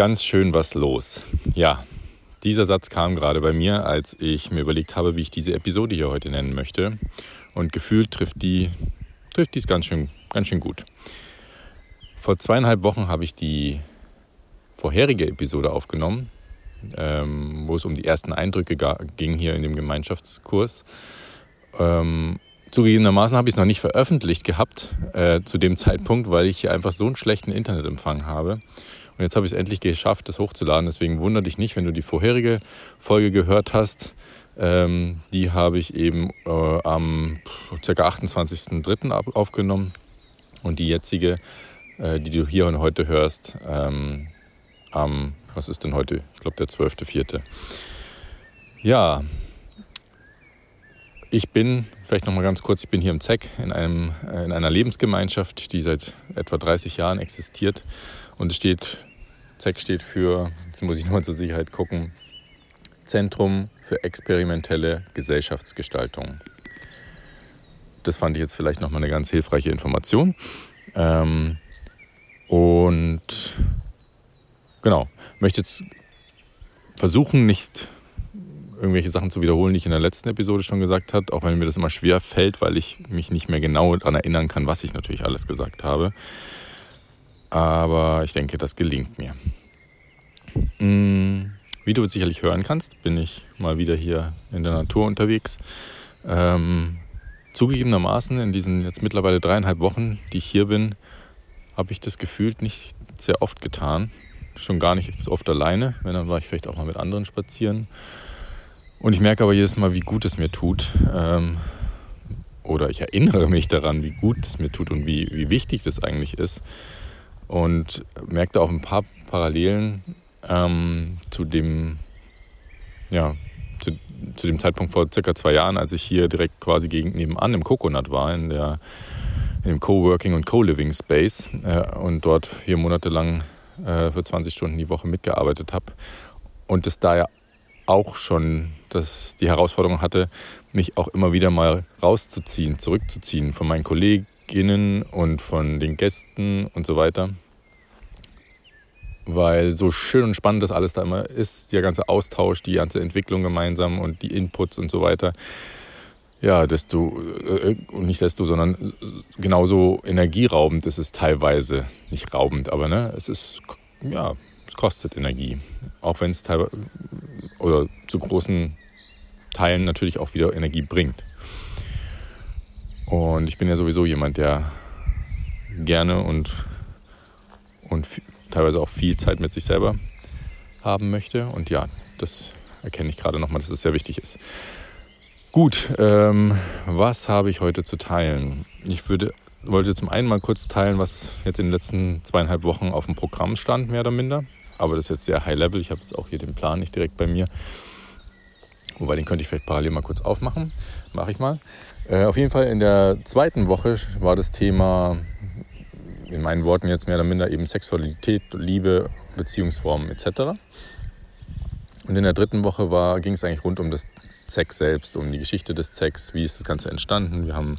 ganz schön was los. Ja, dieser Satz kam gerade bei mir, als ich mir überlegt habe, wie ich diese Episode hier heute nennen möchte. Und gefühlt trifft die trifft dies ganz schön, ganz schön gut. Vor zweieinhalb Wochen habe ich die vorherige Episode aufgenommen, ähm, wo es um die ersten Eindrücke ging hier in dem Gemeinschaftskurs. Ähm, zugegebenermaßen habe ich es noch nicht veröffentlicht gehabt äh, zu dem Zeitpunkt, weil ich hier einfach so einen schlechten Internetempfang habe. Und jetzt habe ich es endlich geschafft, das hochzuladen. Deswegen wundere dich nicht, wenn du die vorherige Folge gehört hast. Ähm, die habe ich eben äh, am ca. 28.03. aufgenommen. Und die jetzige, äh, die du hier und heute hörst, ähm, am, was ist denn heute? Ich glaube, der 12.04. Ja, ich bin, vielleicht nochmal ganz kurz, ich bin hier im ZEC in, einem, äh, in einer Lebensgemeinschaft, die seit etwa 30 Jahren existiert. Und es steht, ZEC steht für, jetzt muss ich nochmal zur Sicherheit gucken, Zentrum für experimentelle Gesellschaftsgestaltung. Das fand ich jetzt vielleicht nochmal eine ganz hilfreiche Information. Ähm, und genau, möchte jetzt versuchen, nicht irgendwelche Sachen zu wiederholen, die ich in der letzten Episode schon gesagt habe, auch wenn mir das immer schwer fällt, weil ich mich nicht mehr genau daran erinnern kann, was ich natürlich alles gesagt habe. Aber ich denke, das gelingt mir. Mm, wie du sicherlich hören kannst, bin ich mal wieder hier in der Natur unterwegs. Ähm, zugegebenermaßen in diesen jetzt mittlerweile dreieinhalb Wochen, die ich hier bin, habe ich das gefühlt nicht sehr oft getan. Schon gar nicht so oft alleine, wenn dann war ich vielleicht auch mal mit anderen spazieren. Und ich merke aber jedes Mal, wie gut es mir tut. Ähm, oder ich erinnere mich daran, wie gut es mir tut und wie, wie wichtig das eigentlich ist. Und merkte auch ein paar Parallelen ähm, zu dem, ja, zu, zu, dem Zeitpunkt vor circa zwei Jahren, als ich hier direkt quasi gegen, nebenan im Coconut war, in, der, in dem Coworking und Co-Living Space äh, und dort vier Monate lang äh, für 20 Stunden die Woche mitgearbeitet habe. Und das da ja auch schon das, die Herausforderung hatte, mich auch immer wieder mal rauszuziehen, zurückzuziehen von meinen Kolleginnen und von den Gästen und so weiter weil so schön und spannend das alles da immer ist, der ganze Austausch, die ganze Entwicklung gemeinsam und die Inputs und so weiter. Ja, desto, äh, nicht desto, sondern genauso energieraubend ist es teilweise. Nicht raubend, aber ne, es ist, ja, es kostet Energie. Auch wenn es teilweise oder zu großen Teilen natürlich auch wieder Energie bringt. Und ich bin ja sowieso jemand, der gerne und, und teilweise auch viel Zeit mit sich selber haben möchte. Und ja, das erkenne ich gerade nochmal, dass es sehr wichtig ist. Gut, ähm, was habe ich heute zu teilen? Ich würde, wollte zum einen mal kurz teilen, was jetzt in den letzten zweieinhalb Wochen auf dem Programm stand, mehr oder minder. Aber das ist jetzt sehr high level. Ich habe jetzt auch hier den Plan nicht direkt bei mir. Wobei, den könnte ich vielleicht parallel mal kurz aufmachen. Mache ich mal. Äh, auf jeden Fall in der zweiten Woche war das Thema in meinen Worten jetzt mehr oder minder eben Sexualität, Liebe, Beziehungsformen etc. Und in der dritten Woche ging es eigentlich rund um das Sex selbst, um die Geschichte des Sex, wie ist das Ganze entstanden. Wir haben,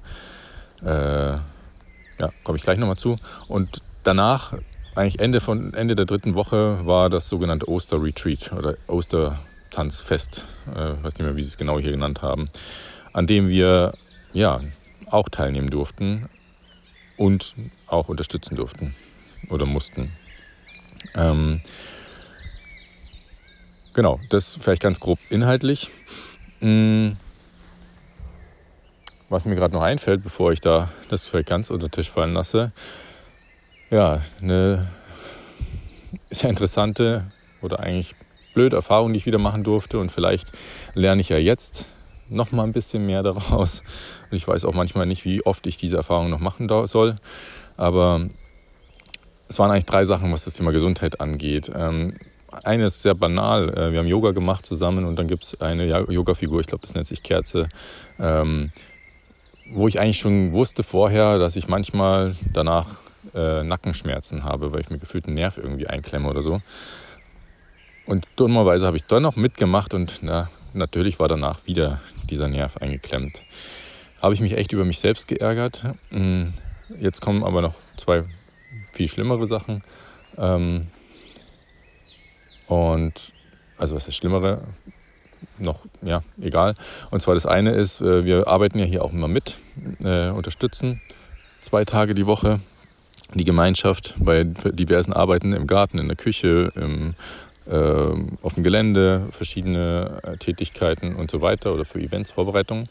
äh, ja, komme ich gleich nochmal zu. Und danach, eigentlich Ende, von, Ende der dritten Woche, war das sogenannte Oster-Retreat oder Ostertanzfest, äh, weiß nicht mehr, wie sie es genau hier genannt haben, an dem wir ja auch teilnehmen durften und auch unterstützen durften oder mussten. Ähm, genau, das vielleicht ganz grob inhaltlich. Hm, was mir gerade noch einfällt, bevor ich da das vielleicht ganz unter den Tisch fallen lasse, ja, eine sehr interessante oder eigentlich blöde Erfahrung, die ich wieder machen durfte und vielleicht lerne ich ja jetzt noch mal ein bisschen mehr daraus. Und ich weiß auch manchmal nicht, wie oft ich diese Erfahrung noch machen soll. Aber es waren eigentlich drei Sachen, was das Thema Gesundheit angeht. Ähm, eine ist sehr banal. Äh, wir haben Yoga gemacht zusammen und dann gibt es eine Yoga-Figur, ich glaube, das nennt sich Kerze, ähm, wo ich eigentlich schon wusste vorher, dass ich manchmal danach äh, Nackenschmerzen habe, weil ich mir gefühlt einen Nerv irgendwie einklemme oder so. Und dummerweise habe ich dann noch mitgemacht und na, natürlich war danach wieder dieser Nerv eingeklemmt. Habe ich mich echt über mich selbst geärgert. Jetzt kommen aber noch zwei viel schlimmere Sachen. Ähm, Und also was ist das Schlimmere? Noch, ja, egal. Und zwar das eine ist, äh, wir arbeiten ja hier auch immer mit, äh, unterstützen zwei Tage die Woche die Gemeinschaft bei diversen Arbeiten im Garten, in der Küche, im, äh, auf dem Gelände, verschiedene äh, Tätigkeiten und so weiter oder für Events, Vorbereitungen.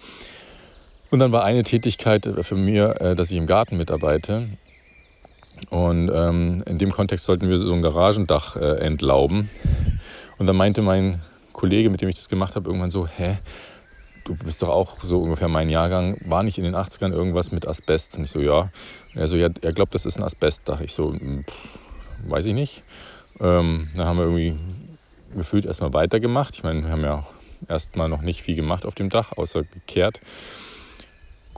Und dann war eine Tätigkeit für mir, äh, dass ich im Garten mitarbeite. Und ähm, in dem Kontext sollten wir so ein Garagendach äh, entlauben. Und dann meinte mein Kollege, mit dem ich das gemacht habe, irgendwann so, hä, du bist doch auch so ungefähr mein Jahrgang, war nicht in den 80ern irgendwas mit Asbest? Und ich so, ja. Er so, ja, er glaubt, das ist ein Asbestdach. Ich so, hm, pff, weiß ich nicht. Ähm, dann haben wir irgendwie gefühlt erstmal weitergemacht. Ich meine, wir haben ja auch erstmal noch nicht viel gemacht auf dem Dach, außer gekehrt.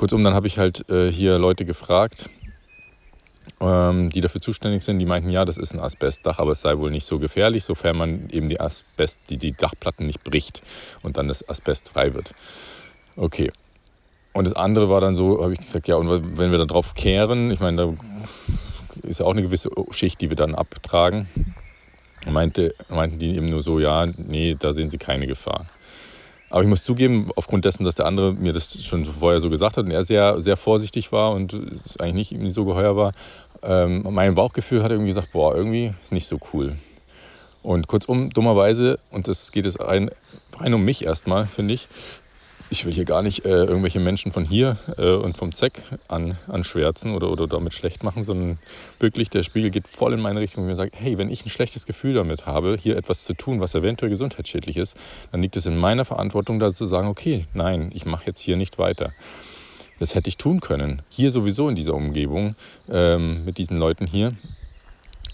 Kurzum, dann habe ich halt äh, hier Leute gefragt, ähm, die dafür zuständig sind. Die meinten, ja, das ist ein Asbestdach, aber es sei wohl nicht so gefährlich, sofern man eben die Asbest, die, die Dachplatten nicht bricht und dann das Asbest frei wird. Okay. Und das andere war dann so, habe ich gesagt, ja, und wenn wir da drauf kehren, ich meine, da ist ja auch eine gewisse Schicht, die wir dann abtragen. Meinte, meinten die eben nur so, ja, nee, da sehen sie keine Gefahr. Aber ich muss zugeben, aufgrund dessen, dass der andere mir das schon vorher so gesagt hat und er sehr, sehr vorsichtig war und es eigentlich nicht so geheuer war, ähm, mein Bauchgefühl hat irgendwie gesagt, boah, irgendwie ist nicht so cool. Und kurzum, dummerweise, und das geht jetzt rein, rein um mich erstmal, finde ich, ich will hier gar nicht äh, irgendwelche Menschen von hier äh, und vom ZEC an, anschwärzen oder, oder damit schlecht machen, sondern wirklich der Spiegel geht voll in meine Richtung und mir sagt, hey, wenn ich ein schlechtes Gefühl damit habe, hier etwas zu tun, was eventuell gesundheitsschädlich ist, dann liegt es in meiner Verantwortung, da zu sagen, okay, nein, ich mache jetzt hier nicht weiter. Das hätte ich tun können. Hier sowieso in dieser Umgebung ähm, mit diesen Leuten hier.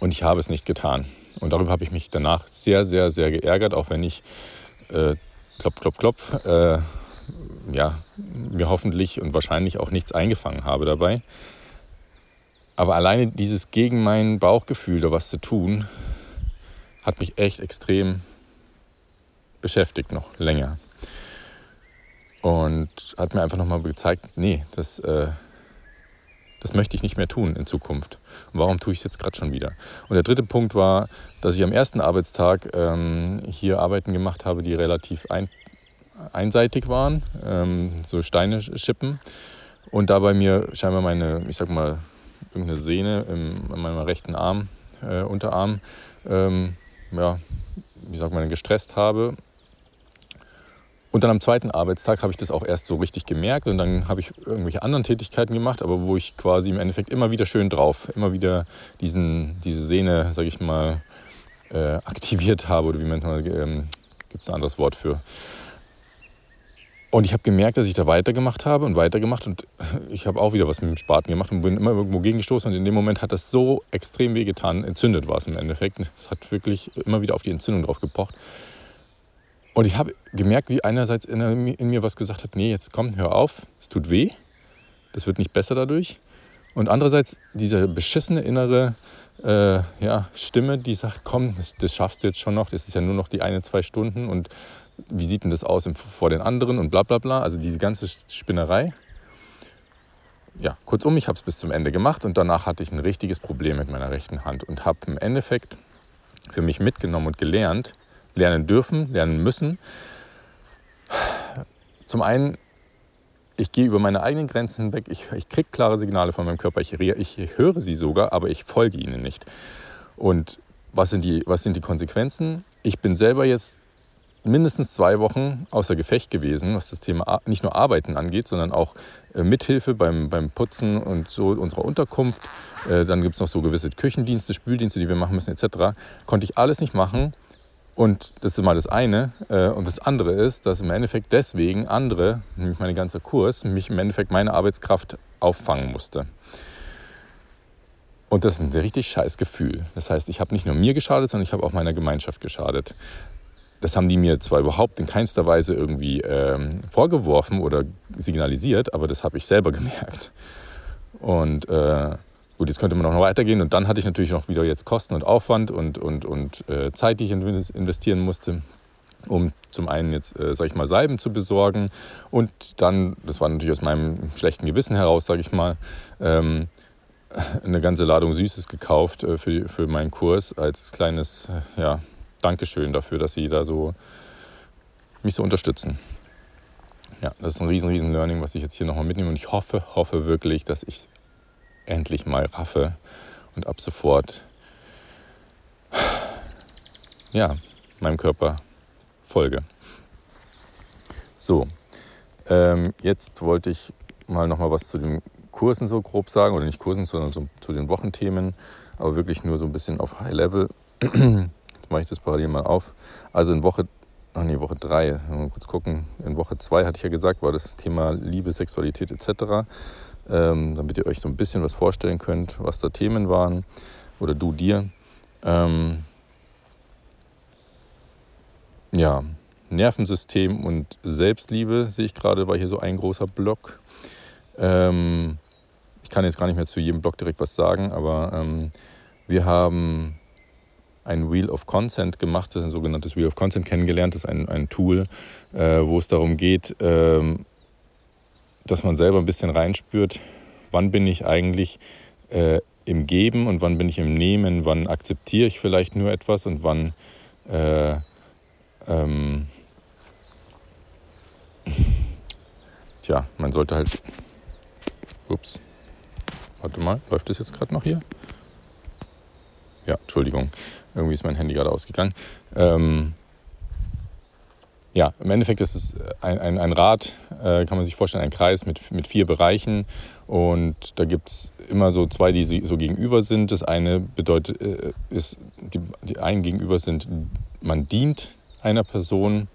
Und ich habe es nicht getan. Und darüber habe ich mich danach sehr, sehr, sehr geärgert, auch wenn ich äh, klopf, klopf, klopf, äh, ja, mir hoffentlich und wahrscheinlich auch nichts eingefangen habe dabei. Aber alleine dieses gegen mein Bauchgefühl da was zu tun, hat mich echt extrem beschäftigt noch länger. Und hat mir einfach nochmal gezeigt, nee, das, äh, das möchte ich nicht mehr tun in Zukunft. Warum tue ich es jetzt gerade schon wieder? Und der dritte Punkt war, dass ich am ersten Arbeitstag ähm, hier Arbeiten gemacht habe, die relativ ein, einseitig waren, ähm, so Steine schippen. Und dabei mir scheinbar meine, ich sag mal, irgendeine Sehne im, in meinem rechten Arm, äh, Unterarm, ähm, ja, wie sagt man, gestresst habe. Und dann am zweiten Arbeitstag habe ich das auch erst so richtig gemerkt und dann habe ich irgendwelche anderen Tätigkeiten gemacht, aber wo ich quasi im Endeffekt immer wieder schön drauf, immer wieder diesen, diese Sehne, sage ich mal, äh, aktiviert habe oder wie man ähm, gibt es ein anderes Wort für. Und ich habe gemerkt, dass ich da weitergemacht habe und weitergemacht und ich habe auch wieder was mit dem Spaten gemacht und bin immer irgendwo gegengestoßen und in dem Moment hat das so extrem wehgetan. Entzündet war es im Endeffekt. Es hat wirklich immer wieder auf die Entzündung drauf gepocht. Und ich habe gemerkt, wie einerseits in, mir was gesagt hat, nee, jetzt komm, hör auf, es tut weh, das wird nicht besser dadurch. Und andererseits diese beschissene innere äh, ja, Stimme, die sagt, komm, das, das schaffst du jetzt schon noch, das ist ja nur noch die eine, zwei Stunden und wie sieht denn das aus vor den anderen und bla bla bla. Also diese ganze Spinnerei. Ja, kurzum, ich habe es bis zum Ende gemacht und danach hatte ich ein richtiges Problem mit meiner rechten Hand und habe im Endeffekt für mich mitgenommen und gelernt, lernen dürfen, lernen müssen. Zum einen, ich gehe über meine eigenen Grenzen hinweg, ich, ich kriege klare Signale von meinem Körper, ich, ich höre sie sogar, aber ich folge ihnen nicht. Und was sind, die, was sind die Konsequenzen? Ich bin selber jetzt mindestens zwei Wochen außer Gefecht gewesen, was das Thema nicht nur Arbeiten angeht, sondern auch äh, Mithilfe beim, beim Putzen und so unserer Unterkunft. Äh, dann gibt es noch so gewisse Küchendienste, Spüldienste, die wir machen müssen etc. Konnte ich alles nicht machen. Und das ist mal das eine. Äh, und das andere ist, dass im Endeffekt deswegen andere, nämlich mein ganzer Kurs, mich im Endeffekt meine Arbeitskraft auffangen musste. Und das ist ein sehr richtig scheiß Gefühl. Das heißt, ich habe nicht nur mir geschadet, sondern ich habe auch meiner Gemeinschaft geschadet. Das haben die mir zwar überhaupt in keinster Weise irgendwie ähm, vorgeworfen oder signalisiert, aber das habe ich selber gemerkt. Und äh, gut, jetzt könnte man noch weitergehen. Und dann hatte ich natürlich noch wieder jetzt Kosten und Aufwand und, und, und äh, Zeit, die ich investieren musste, um zum einen jetzt, äh, sag ich mal, Salben zu besorgen. Und dann, das war natürlich aus meinem schlechten Gewissen heraus, sage ich mal, ähm, eine ganze Ladung Süßes gekauft äh, für, für meinen Kurs als kleines, äh, ja, Dankeschön dafür, dass Sie da so mich so unterstützen. Ja, das ist ein riesen, riesen Learning, was ich jetzt hier nochmal mitnehme. Und ich hoffe, hoffe wirklich, dass ich es endlich mal raffe und ab sofort ja, meinem Körper folge. So, ähm, jetzt wollte ich mal nochmal was zu den Kursen so grob sagen, oder nicht Kursen, sondern so zu den Wochenthemen, aber wirklich nur so ein bisschen auf High Level. Mache ich das parallel mal auf. Also in Woche ach nee, Woche 3, mal kurz gucken. In Woche 2 hatte ich ja gesagt, war das Thema Liebe, Sexualität etc. Ähm, damit ihr euch so ein bisschen was vorstellen könnt, was da Themen waren. Oder du dir. Ähm, ja, Nervensystem und Selbstliebe sehe ich gerade, war hier so ein großer Block. Ähm, ich kann jetzt gar nicht mehr zu jedem Block direkt was sagen, aber ähm, wir haben ein Wheel of Consent gemacht, das ist ein sogenanntes Wheel of Consent kennengelernt. Das ist ein, ein Tool, äh, wo es darum geht, ähm, dass man selber ein bisschen reinspürt, wann bin ich eigentlich äh, im Geben und wann bin ich im Nehmen, wann akzeptiere ich vielleicht nur etwas und wann äh, ähm, tja, man sollte halt. Ups. Warte mal, läuft das jetzt gerade noch hier? Ja, Entschuldigung. Irgendwie ist mein Handy gerade ausgegangen. Ähm, ja, im Endeffekt ist es ein, ein, ein Rad, äh, kann man sich vorstellen, ein Kreis mit, mit vier Bereichen. Und da gibt es immer so zwei, die so gegenüber sind. Das eine bedeutet, äh, ist, die, die einen gegenüber sind, man dient einer Person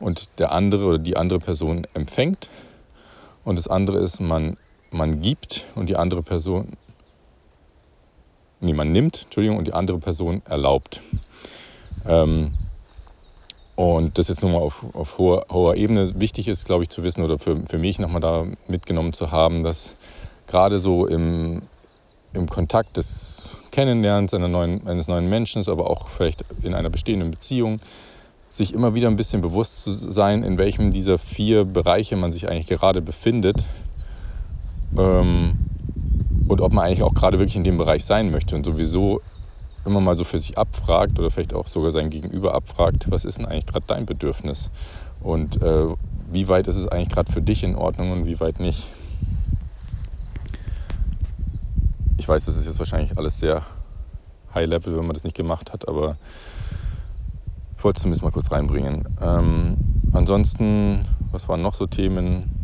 und der andere oder die andere Person empfängt. Und das andere ist, man, man gibt und die andere Person nee, man nimmt, Entschuldigung, und die andere Person erlaubt. Ähm, und das jetzt nur mal auf, auf hoher, hoher, Ebene wichtig ist, glaube ich, zu wissen oder für, für mich nochmal da mitgenommen zu haben, dass gerade so im, im Kontakt des Kennenlernens einer neuen, eines neuen Menschen, aber auch vielleicht in einer bestehenden Beziehung, sich immer wieder ein bisschen bewusst zu sein, in welchem dieser vier Bereiche man sich eigentlich gerade befindet. Ähm, und ob man eigentlich auch gerade wirklich in dem Bereich sein möchte und sowieso immer mal so für sich abfragt oder vielleicht auch sogar sein Gegenüber abfragt, was ist denn eigentlich gerade dein Bedürfnis und äh, wie weit ist es eigentlich gerade für dich in Ordnung und wie weit nicht. Ich weiß, das ist jetzt wahrscheinlich alles sehr high level, wenn man das nicht gemacht hat, aber ich wollte es zumindest mal kurz reinbringen. Ähm, ansonsten, was waren noch so Themen?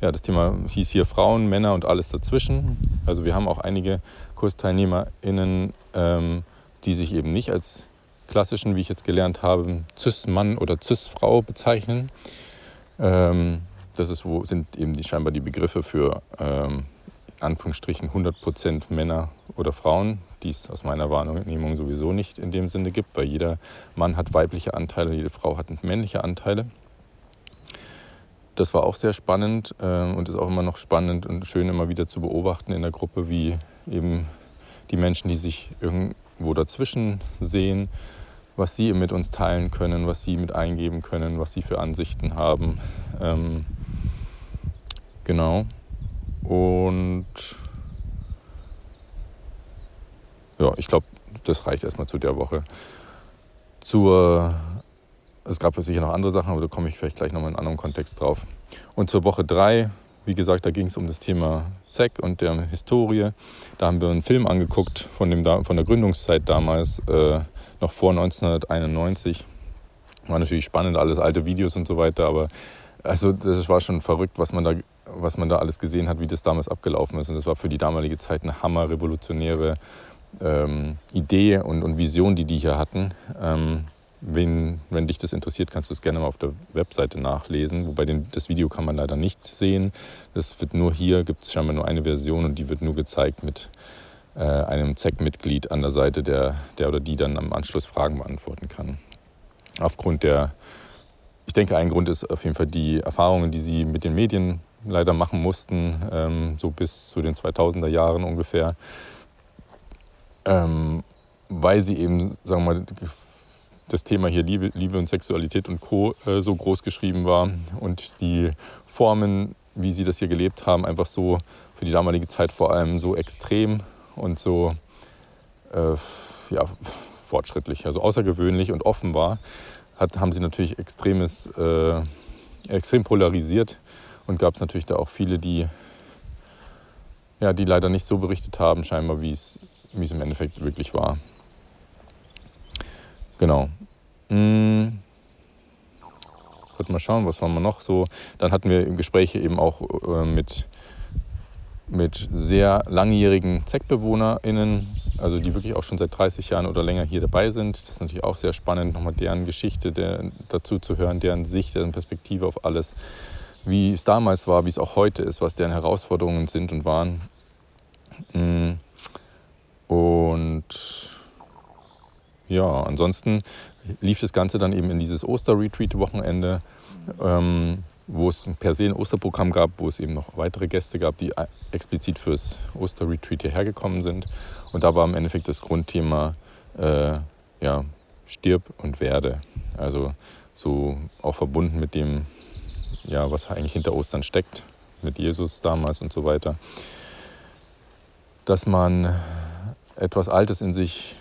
Ja, das Thema hieß hier Frauen, Männer und alles dazwischen. Also wir haben auch einige KursteilnehmerInnen, ähm, die sich eben nicht als klassischen, wie ich jetzt gelernt habe, Cis-Mann oder Cis-Frau bezeichnen. Ähm, das ist, wo sind eben die, scheinbar die Begriffe für ähm, in Anführungsstrichen 100% Männer oder Frauen, die es aus meiner Wahrnehmung sowieso nicht in dem Sinne gibt, weil jeder Mann hat weibliche Anteile, jede Frau hat männliche Anteile. Das war auch sehr spannend äh, und ist auch immer noch spannend und schön immer wieder zu beobachten in der Gruppe, wie eben die Menschen, die sich irgendwo dazwischen sehen, was sie mit uns teilen können, was sie mit eingeben können, was sie für Ansichten haben. Ähm, genau. Und ja, ich glaube, das reicht erstmal zu der Woche. Zur es gab sicher noch andere Sachen, aber da komme ich vielleicht gleich nochmal in einem anderen Kontext drauf. Und zur Woche 3, wie gesagt, da ging es um das Thema ZEC und der Historie. Da haben wir einen Film angeguckt von, dem, von der Gründungszeit damals, äh, noch vor 1991. War natürlich spannend, alles alte Videos und so weiter, aber also das war schon verrückt, was man da, was man da alles gesehen hat, wie das damals abgelaufen ist. Und das war für die damalige Zeit eine hammerrevolutionäre ähm, Idee und, und Vision, die die hier hatten. Ähm, Wen, wenn dich das interessiert, kannst du es gerne mal auf der Webseite nachlesen. Wobei den, das Video kann man leider nicht sehen. Das wird nur hier, gibt es scheinbar nur eine Version und die wird nur gezeigt mit äh, einem ZEC-Mitglied an der Seite, der, der oder die dann am Anschluss Fragen beantworten kann. Aufgrund der, ich denke, ein Grund ist auf jeden Fall die Erfahrungen, die sie mit den Medien leider machen mussten, ähm, so bis zu den 2000er Jahren ungefähr. Ähm, weil sie eben, sagen wir mal, das Thema hier Liebe, Liebe und Sexualität und Co. Äh, so groß geschrieben war und die Formen, wie sie das hier gelebt haben, einfach so für die damalige Zeit vor allem so extrem und so äh, ja, fortschrittlich, also außergewöhnlich und offen war, hat, haben sie natürlich extremes, äh, extrem polarisiert und gab es natürlich da auch viele, die, ja, die leider nicht so berichtet haben, scheinbar, wie es im Endeffekt wirklich war. Genau. Hm. Mal schauen, was waren wir noch so. Dann hatten wir Gespräche eben auch äh, mit, mit sehr langjährigen ZEC-BewohnerInnen, also die wirklich auch schon seit 30 Jahren oder länger hier dabei sind. Das ist natürlich auch sehr spannend, nochmal deren Geschichte der, dazu zu hören, deren Sicht, deren Perspektive auf alles, wie es damals war, wie es auch heute ist, was deren Herausforderungen sind und waren. Mm. Und ja, ansonsten lief das Ganze dann eben in dieses Oster-Retreat-Wochenende. Ähm, wo es per se ein Osterprogramm gab, wo es eben noch weitere Gäste gab, die explizit fürs Osterretreat hierher gekommen sind. Und da war im Endeffekt das Grundthema äh, ja, stirb und werde. Also so auch verbunden mit dem, ja, was eigentlich hinter Ostern steckt, mit Jesus damals und so weiter. Dass man etwas Altes in sich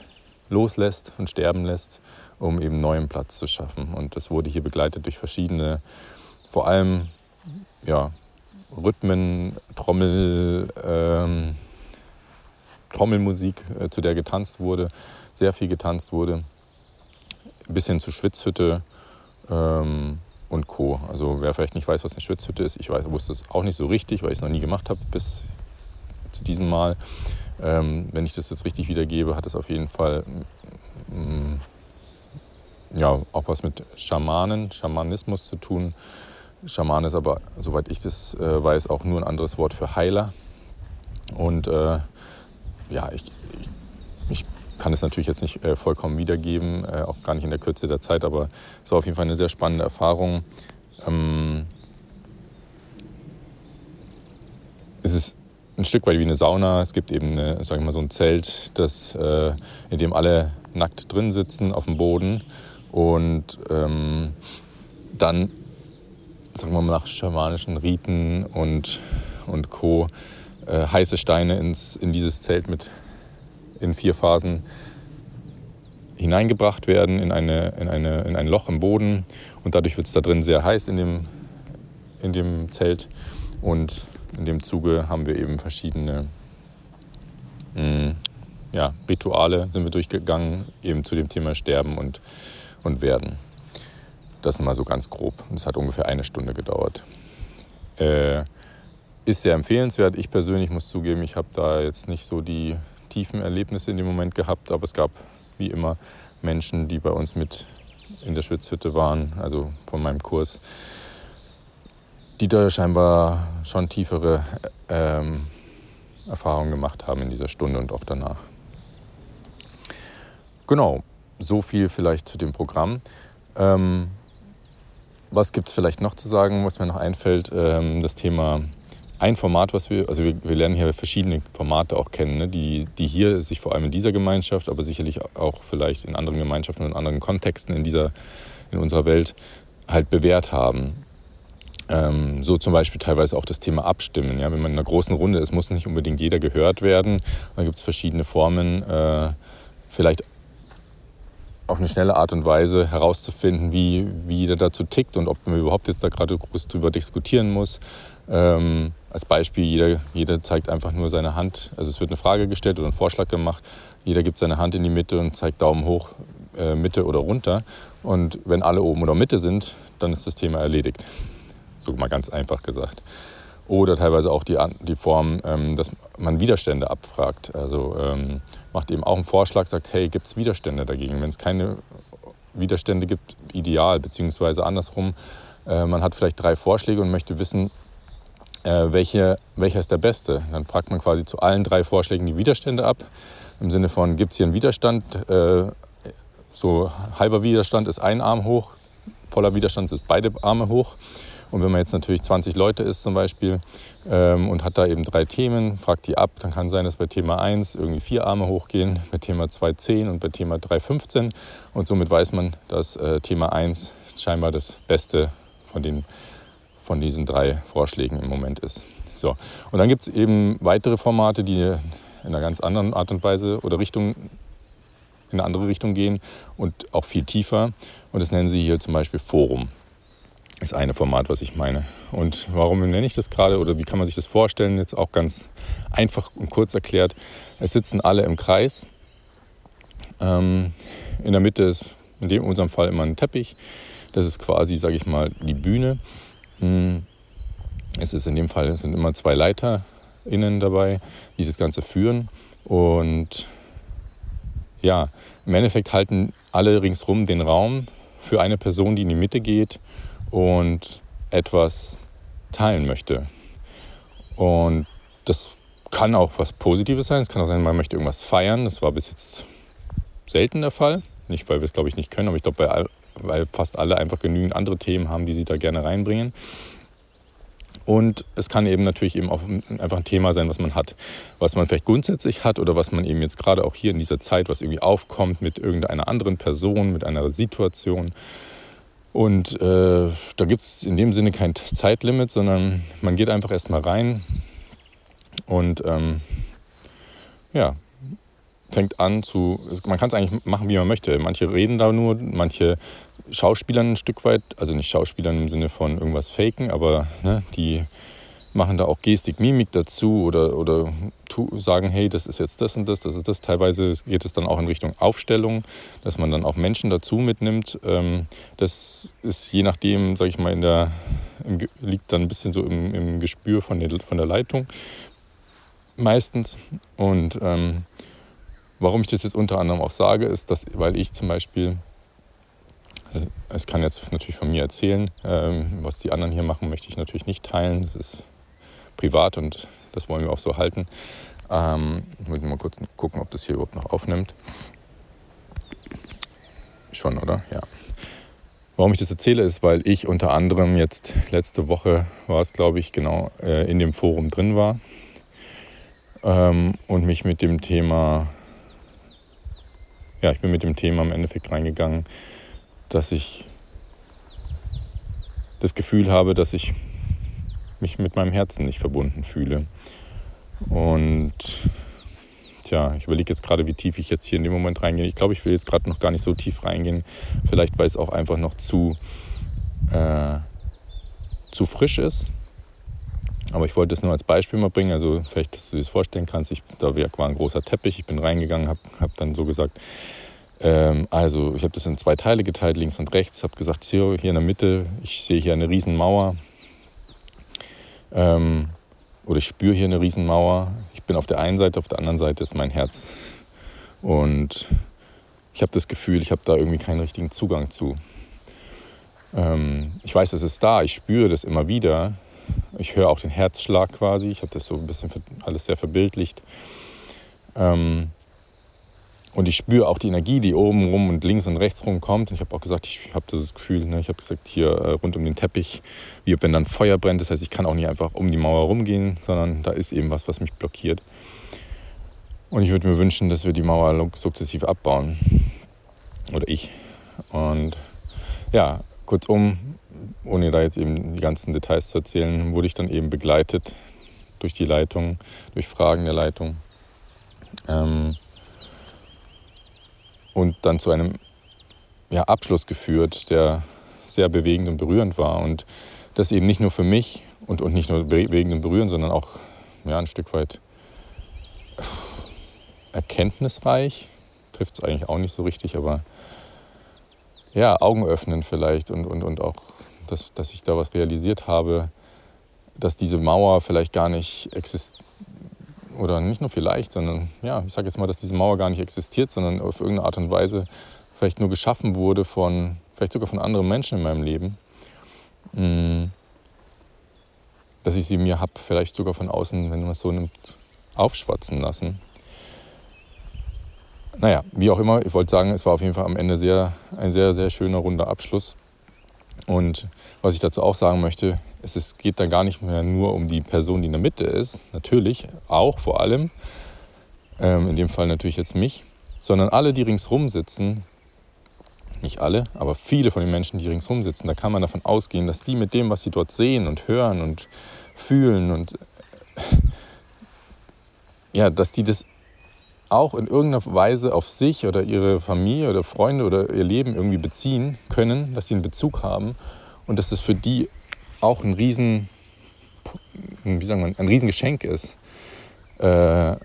loslässt und sterben lässt, um eben neuen Platz zu schaffen. Und das wurde hier begleitet durch verschiedene vor allem ja, Rhythmen, Trommel, ähm, Trommelmusik, äh, zu der getanzt wurde, sehr viel getanzt wurde, bis hin zu Schwitzhütte ähm, und Co. Also wer vielleicht nicht weiß, was eine Schwitzhütte ist, ich weiß, wusste es auch nicht so richtig, weil ich es noch nie gemacht habe bis zu diesem Mal. Ähm, wenn ich das jetzt richtig wiedergebe, hat es auf jeden Fall mm, ja, auch was mit Schamanen, Schamanismus zu tun. Schaman ist aber, soweit ich das äh, weiß, auch nur ein anderes Wort für Heiler. Und äh, ja, ich, ich, ich, kann es natürlich jetzt nicht äh, vollkommen wiedergeben, äh, auch gar nicht in der Kürze der Zeit, aber es war auf jeden Fall eine sehr spannende Erfahrung. Ähm, es ist ein Stück weit wie eine Sauna. Es gibt eben eine, sagen wir mal, so ein Zelt, das, äh, in dem alle nackt drin sitzen auf dem Boden und ähm, dann sagen wir mal nach schamanischen Riten und, und Co. Äh, heiße Steine ins, in dieses Zelt mit in vier Phasen hineingebracht werden in, eine, in, eine, in ein Loch im Boden und dadurch wird es da drin sehr heiß in dem, in dem Zelt und in dem Zuge haben wir eben verschiedene mh, mm, ja, Rituale sind wir durchgegangen, eben zu dem Thema Sterben und, und Werden. Das mal so ganz grob. Das hat ungefähr eine Stunde gedauert. Äh, ist sehr empfehlenswert. Ich persönlich muss zugeben, ich habe da jetzt nicht so die tiefen Erlebnisse in dem Moment gehabt, aber es gab wie immer Menschen, die bei uns mit in der Schwitzhütte waren, also von meinem Kurs, die da scheinbar schon tiefere ähm, Erfahrungen gemacht haben in dieser Stunde und auch danach. Genau, so viel vielleicht zu dem Programm. Ähm, was gibt es vielleicht noch zu sagen, was mir noch einfällt? Ähm, das Thema ein Format, was wir, also wir, wir lernen hier verschiedene Formate auch kennen, ne, die, die hier sich vor allem in dieser Gemeinschaft, aber sicherlich auch vielleicht in anderen Gemeinschaften und in anderen Kontexten in, dieser, in unserer Welt halt bewährt haben. Ähm, so zum Beispiel teilweise auch das Thema Abstimmen. Ja? Wenn man in einer großen Runde ist, muss nicht unbedingt jeder gehört werden. Da gibt es verschiedene Formen, äh, vielleicht auf eine schnelle Art und Weise herauszufinden, wie, wie jeder dazu tickt und ob man überhaupt jetzt da gerade groß drüber diskutieren muss. Ähm, als Beispiel, jeder, jeder zeigt einfach nur seine Hand. Also es wird eine Frage gestellt oder ein Vorschlag gemacht. Jeder gibt seine Hand in die Mitte und zeigt Daumen hoch, äh, Mitte oder runter. Und wenn alle oben oder Mitte sind, dann ist das Thema erledigt. So mal ganz einfach gesagt. Oder teilweise auch die, die Form, ähm, dass man Widerstände abfragt. Also ähm, macht eben auch einen Vorschlag, sagt, hey, gibt es Widerstände dagegen? Wenn es keine Widerstände gibt, ideal, beziehungsweise andersrum, äh, man hat vielleicht drei Vorschläge und möchte wissen, äh, welche, welcher ist der beste. Dann fragt man quasi zu allen drei Vorschlägen die Widerstände ab. Im Sinne von, gibt es hier einen Widerstand? Äh, so halber Widerstand ist ein Arm hoch, voller Widerstand ist beide Arme hoch. Und wenn man jetzt natürlich 20 Leute ist zum Beispiel ähm, und hat da eben drei Themen, fragt die ab, dann kann sein, dass bei Thema 1 irgendwie vier Arme hochgehen, bei Thema 2 10 und bei Thema 3 15. Und somit weiß man, dass äh, Thema 1 scheinbar das Beste von, den, von diesen drei Vorschlägen im Moment ist. So. Und dann gibt es eben weitere Formate, die in einer ganz anderen Art und Weise oder Richtung in eine andere Richtung gehen und auch viel tiefer. Und das nennen sie hier zum Beispiel Forum. Ist eine Format, was ich meine. Und warum nenne ich das gerade oder wie kann man sich das vorstellen? Jetzt auch ganz einfach und kurz erklärt. Es sitzen alle im Kreis. Ähm, in der Mitte ist in in unserem Fall immer ein Teppich. Das ist quasi, sage ich mal, die Bühne. Hm. Es ist in dem Fall es sind immer zwei LeiterInnen dabei, die das Ganze führen. Und ja, im Endeffekt halten alle ringsrum den Raum für eine Person, die in die Mitte geht und etwas teilen möchte. Und das kann auch was Positives sein. Es kann auch sein, man möchte irgendwas feiern. Das war bis jetzt selten der Fall. Nicht, weil wir es, glaube ich, nicht können, aber ich glaube, weil, weil fast alle einfach genügend andere Themen haben, die sie da gerne reinbringen. Und es kann eben natürlich eben auch einfach ein Thema sein, was man hat, was man vielleicht grundsätzlich hat oder was man eben jetzt gerade auch hier in dieser Zeit, was irgendwie aufkommt mit irgendeiner anderen Person, mit einer Situation. Und äh, da gibt es in dem Sinne kein Zeitlimit, sondern man geht einfach erstmal rein und ähm, ja, fängt an zu, man kann es eigentlich machen, wie man möchte. Manche reden da nur, manche Schauspielern ein Stück weit, also nicht Schauspielern im Sinne von irgendwas faken, aber ne, die machen da auch Gestik, Mimik dazu oder, oder sagen, hey, das ist jetzt das und das, das ist das. Teilweise geht es dann auch in Richtung Aufstellung, dass man dann auch Menschen dazu mitnimmt. Ähm, das ist je nachdem, sage ich mal, in der, liegt dann ein bisschen so im, im Gespür von der, von der Leitung meistens. Und ähm, warum ich das jetzt unter anderem auch sage, ist, dass, weil ich zum Beispiel ich kann jetzt natürlich von mir erzählen. Ähm, was die anderen hier machen, möchte ich natürlich nicht teilen. Das ist privat und das wollen wir auch so halten. Ähm, ich muss mal kurz gucken, ob das hier überhaupt noch aufnimmt. Schon, oder? Ja. Warum ich das erzähle, ist, weil ich unter anderem jetzt letzte Woche war es, glaube ich, genau äh, in dem Forum drin war ähm, und mich mit dem Thema, ja, ich bin mit dem Thema im Endeffekt reingegangen, dass ich das Gefühl habe, dass ich mich mit meinem Herzen nicht verbunden fühle. Und tja, ich überlege jetzt gerade, wie tief ich jetzt hier in dem Moment reingehe. Ich glaube, ich will jetzt gerade noch gar nicht so tief reingehen. Vielleicht, weil es auch einfach noch zu, äh, zu frisch ist. Aber ich wollte es nur als Beispiel mal bringen. Also vielleicht, dass du dir das vorstellen kannst. Ich, da war ein großer Teppich. Ich bin reingegangen, habe hab dann so gesagt, ähm, also ich habe das in zwei Teile geteilt, links und rechts. Habe gesagt, hier, hier in der Mitte, ich sehe hier eine Riesenmauer. Ähm, oder ich spüre hier eine Riesenmauer. Ich bin auf der einen Seite, auf der anderen Seite ist mein Herz. Und ich habe das Gefühl, ich habe da irgendwie keinen richtigen Zugang zu. Ähm, ich weiß, es ist da, ich spüre das immer wieder. Ich höre auch den Herzschlag quasi. Ich habe das so ein bisschen alles sehr verbildlicht. Ähm, und ich spüre auch die Energie, die oben rum und links und rechts rum kommt. Und ich habe auch gesagt, ich habe das Gefühl, ne, ich habe gesagt, hier äh, rund um den Teppich, wie wenn dann Feuer brennt. Das heißt, ich kann auch nicht einfach um die Mauer rumgehen, sondern da ist eben was, was mich blockiert. Und ich würde mir wünschen, dass wir die Mauer sukzessiv abbauen. Oder ich. Und ja, kurzum, ohne da jetzt eben die ganzen Details zu erzählen, wurde ich dann eben begleitet durch die Leitung, durch Fragen der Leitung. Ähm, und dann zu einem ja, Abschluss geführt, der sehr bewegend und berührend war. Und das eben nicht nur für mich und, und nicht nur bewegend und berührend, sondern auch ja, ein Stück weit erkenntnisreich. Trifft es eigentlich auch nicht so richtig, aber ja, Augen öffnen vielleicht und, und, und auch, dass, dass ich da was realisiert habe, dass diese Mauer vielleicht gar nicht existiert oder nicht nur vielleicht, sondern ja, ich sage jetzt mal, dass diese Mauer gar nicht existiert, sondern auf irgendeine Art und Weise vielleicht nur geschaffen wurde von, vielleicht sogar von anderen Menschen in meinem Leben. Mm. Dass ich sie mir habe, vielleicht sogar von außen, wenn man es so nimmt, aufschwatzen lassen. Naja, wie auch immer, ich wollte sagen, es war auf jeden Fall am Ende sehr, ein sehr, sehr schöner, runder Abschluss. Und was ich dazu auch sagen möchte, es ist, geht da gar nicht mehr nur um die Person, die in der Mitte ist, natürlich, auch vor allem, ähm, in dem Fall natürlich jetzt mich, sondern alle, die ringsrum sitzen, nicht alle, aber viele von den Menschen, die ringsrum sitzen, da kann man davon ausgehen, dass die mit dem, was sie dort sehen und hören und fühlen und ja, dass die das auch in irgendeiner Weise auf sich oder ihre Familie oder Freunde oder ihr Leben irgendwie beziehen können, dass sie einen Bezug haben und dass das für die auch ein riesen, wie sagen wir, ein Riesengeschenk ist, äh,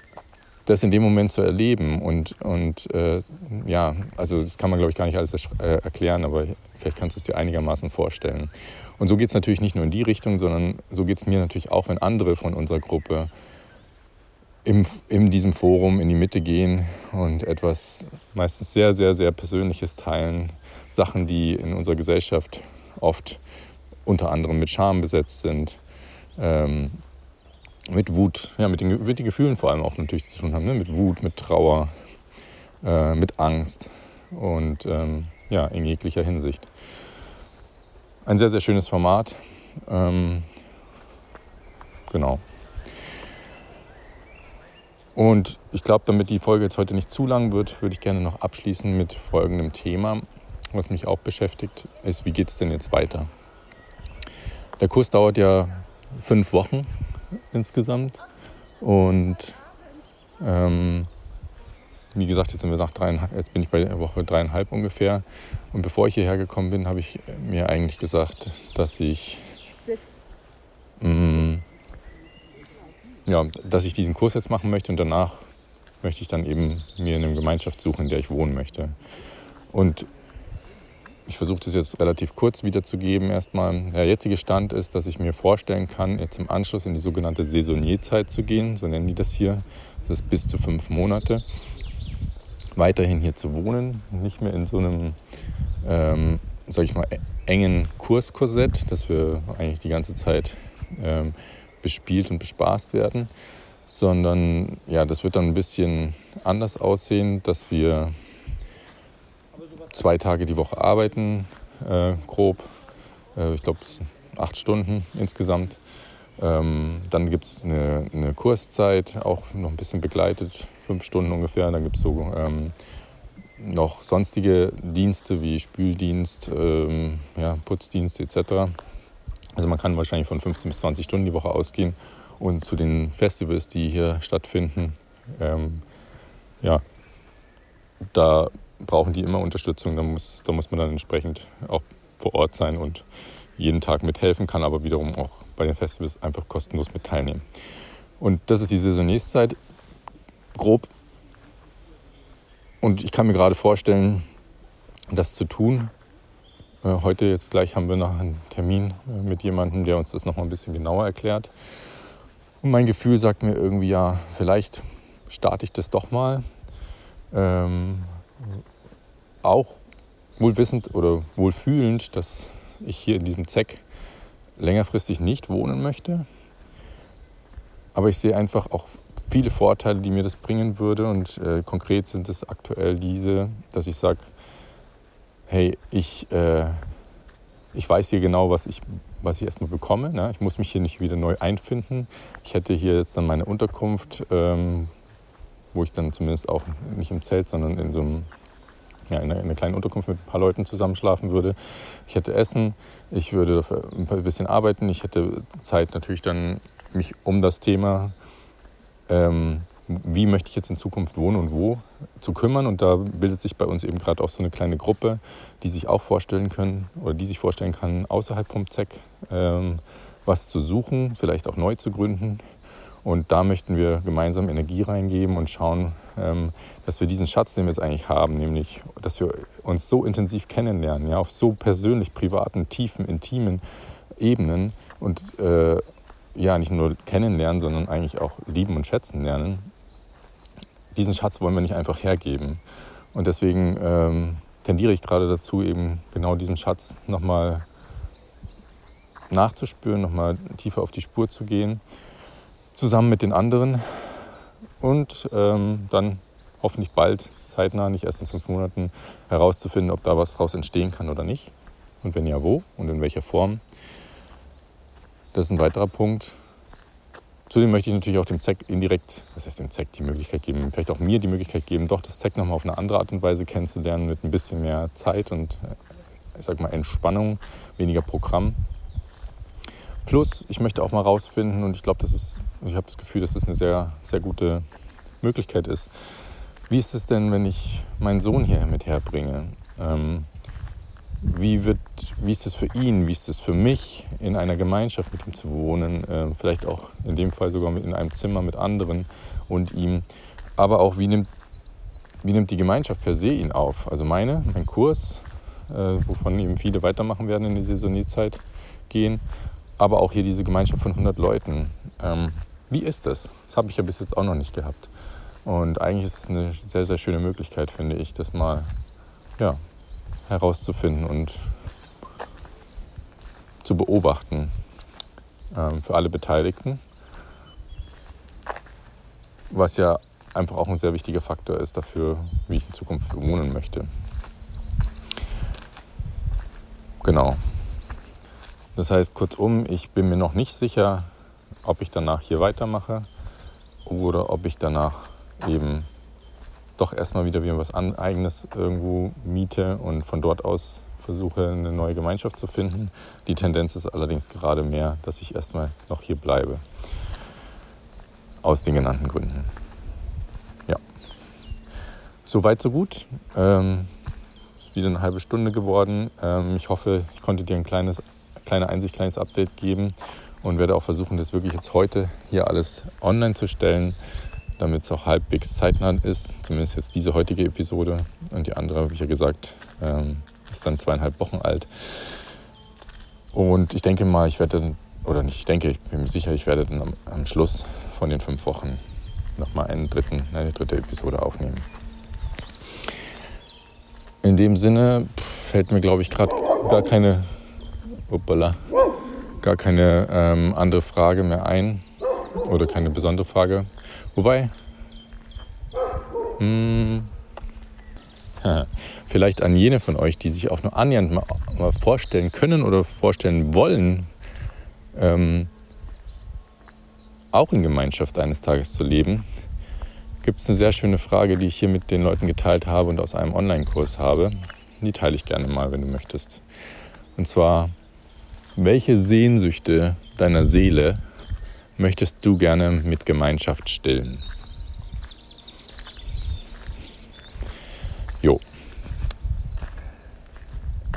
das in dem Moment zu erleben. Und, und äh, ja, also das kann man, glaube ich, gar nicht alles äh, erklären, aber vielleicht kannst du es dir einigermaßen vorstellen. Und so geht es natürlich nicht nur in die Richtung, sondern so geht es mir natürlich auch, wenn andere von unserer Gruppe im, in diesem Forum in die Mitte gehen und etwas meistens sehr, sehr, sehr Persönliches teilen. Sachen, die in unserer Gesellschaft oft unter anderem mit Scham besetzt sind, ähm, mit Wut, ja, mit den, mit den Gefühlen vor allem auch natürlich zu tun haben, ne? mit Wut, mit Trauer, äh, mit Angst und ähm, ja, in jeglicher Hinsicht. Ein sehr, sehr schönes Format. Ähm, genau. Und ich glaube, damit die Folge jetzt heute nicht zu lang wird, würde ich gerne noch abschließen mit folgendem Thema, was mich auch beschäftigt, ist, wie geht es denn jetzt weiter? Der Kurs dauert ja fünf Wochen insgesamt. Und ähm, wie gesagt, jetzt sind wir nach dreieinhalb, jetzt bin ich bei Woche dreieinhalb ungefähr. Und bevor ich hierher gekommen bin, habe ich mir eigentlich gesagt, dass ich mh, mm, ja, dass ich diesen Kurs jetzt machen möchte und danach möchte ich dann eben mir eine Gemeinschaft suchen, in der ich wohnen möchte. Und ich versuche das jetzt relativ kurz wiederzugeben. Erstmal, der jetzige Stand ist, dass ich mir vorstellen kann, jetzt im Anschluss in die sogenannte Saisonierzeit zu gehen, so nennen die das hier. Das ist bis zu fünf Monate. Weiterhin hier zu wohnen, nicht mehr in so einem, ähm, sag ich mal, engen Kurskorsett, dass wir eigentlich die ganze Zeit ähm, bespielt und bespaßt werden, sondern ja, das wird dann ein bisschen anders aussehen, dass wir zwei Tage die Woche arbeiten, äh, grob. Äh, ich glaube, acht Stunden insgesamt. Ähm, dann gibt es eine, eine, Kurszeit, auch noch ein bisschen begleitet, fünf Stunden ungefähr. Dann gibt es so ähm, noch sonstige Dienste wie Spüldienst, ähm, ja, Putzdienst etc. Also man kann wahrscheinlich von 15 bis 20 Stunden die Woche ausgehen. Und zu den Festivals, die hier stattfinden, ähm, ja, da brauchen die immer Unterstützung. Da muss, da muss man dann entsprechend auch vor Ort sein und jeden Tag mithelfen, kann aber wiederum auch bei den Festivals einfach kostenlos mit teilnehmen. Und das ist die Saisonierszeit grob. Und ich kann mir gerade vorstellen, das zu tun. Äh, heute jetzt gleich haben wir noch einen Termin äh, mit jemandem, der uns das noch mal ein bisschen genauer erklärt. Und mein Gefühl sagt mir irgendwie, ja, vielleicht starte ich das doch mal. Ähm, auch wohl wissend oder wohl fühlend, dass ich hier in diesem Zeck längerfristig nicht wohnen möchte. Aber ich sehe einfach auch viele Vorteile, die mir das bringen würde. Und äh, konkret sind es aktuell diese, dass ich sage, hey, ich, äh, ich weiß hier genau, was ich, was ich erstmal bekomme. Ne? Ich muss mich hier nicht wieder neu einfinden. Ich hätte hier jetzt dann meine Unterkunft, ähm, wo ich dann zumindest auch nicht im Zelt, sondern in so einem ja, in, einer, kleinen Unterkunft mit ein paar Leuten zusammenschlafen würde. Ich hätte Essen, ich würde ein bisschen arbeiten, ich hätte Zeit natürlich dann mich um das Thema, ähm, wie möchte ich jetzt in Zukunft wohnen und wo, zu kümmern. Und da bildet sich bei uns eben gerade auch so eine kleine Gruppe, die sich auch vorstellen können oder die sich vorstellen kann, außerhalb vom ZEC ähm, was zu suchen, vielleicht auch neu zu gründen. Und da möchten wir gemeinsam Energie reingeben und schauen, dass wir diesen Schatz, den wir jetzt eigentlich haben, nämlich, dass wir uns so intensiv kennenlernen, ja, auf so persönlich, privaten, tiefen, intimen Ebenen und äh, ja, nicht nur kennenlernen, sondern eigentlich auch lieben und schätzen lernen. Diesen Schatz wollen wir nicht einfach hergeben. Und deswegen ähm, tendiere ich gerade dazu, eben genau diesen Schatz nochmal nachzuspüren, nochmal tiefer auf die Spur zu gehen zusammen mit den anderen und ähm, dann hoffentlich bald, zeitnah, nicht erst in fünf Monaten, herauszufinden, ob da was daraus entstehen kann oder nicht. Und wenn ja, wo und in welcher Form. Das ist ein weiterer Punkt. Zudem möchte ich natürlich auch dem ZEC indirekt, was heißt dem ZEC, die Möglichkeit geben, vielleicht auch mir die Möglichkeit geben, doch das ZEC nochmal auf eine andere Art und Weise kennenzulernen, mit ein bisschen mehr Zeit und äh, ich sag mal Entspannung, weniger Programm. Plus, ich möchte auch mal rausfinden, und ich glaube, das ist, ich habe das Gefühl, dass das eine sehr, sehr gute Möglichkeit ist, wie ist es denn, wenn ich meinen Sohn hier mit herbringe? Ähm, wie, wird, wie ist es für ihn, wie ist es für mich, in einer Gemeinschaft mit ihm zu wohnen, äh, vielleicht auch in dem Fall sogar in einem Zimmer mit anderen und ihm, aber auch wie nimmt, wie nimmt die Gemeinschaft per se ihn auf? Also meine, mein Kurs, äh, wovon eben viele weitermachen werden in die Saisonierzeit gehen, aber auch hier diese Gemeinschaft von 100 Leuten. Ähm, wie ist das? Das habe ich ja bis jetzt auch noch nicht gehabt. Und eigentlich ist es eine sehr, sehr schöne Möglichkeit, finde ich, das mal ja, herauszufinden und zu beobachten ähm, für alle Beteiligten. Was ja einfach auch ein sehr wichtiger Faktor ist dafür, wie ich in Zukunft wohnen möchte. Genau. Das heißt, kurzum, ich bin mir noch nicht sicher, ob ich danach hier weitermache oder ob ich danach eben doch erstmal wieder wie was eigenes irgendwo miete und von dort aus versuche, eine neue Gemeinschaft zu finden. Die Tendenz ist allerdings gerade mehr, dass ich erstmal noch hier bleibe. Aus den genannten Gründen. Ja. Soweit, so gut. Ähm, ist wieder eine halbe Stunde geworden. Ähm, ich hoffe, ich konnte dir ein kleines, kleine Einsicht, kleines Update geben und werde auch versuchen, das wirklich jetzt heute hier alles online zu stellen damit es auch halbwegs zeitnah ist. Zumindest jetzt diese heutige Episode. Und die andere, habe ich ja gesagt, ähm, ist dann zweieinhalb Wochen alt. Und ich denke mal, ich werde dann, oder nicht, ich denke, ich bin mir sicher, ich werde dann am, am Schluss von den fünf Wochen nochmal einen dritten, eine dritte Episode aufnehmen. In dem Sinne fällt mir, glaube ich, gerade gar keine, uppala, gar keine ähm, andere Frage mehr ein oder keine besondere Frage. Wobei, hm, vielleicht an jene von euch, die sich auch nur annähernd mal, mal vorstellen können oder vorstellen wollen, ähm, auch in Gemeinschaft eines Tages zu leben, gibt es eine sehr schöne Frage, die ich hier mit den Leuten geteilt habe und aus einem Online-Kurs habe. Die teile ich gerne mal, wenn du möchtest. Und zwar, welche Sehnsüchte deiner Seele möchtest du gerne mit Gemeinschaft stillen? Jo.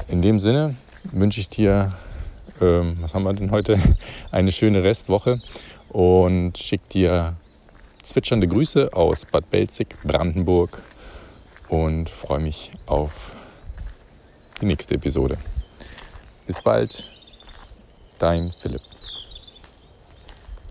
In dem Sinne wünsche ich dir, ähm, was haben wir denn heute, eine schöne Restwoche und schicke dir zwitschernde Grüße aus Bad Belzig, Brandenburg und freue mich auf die nächste Episode. Bis bald, dein Philipp.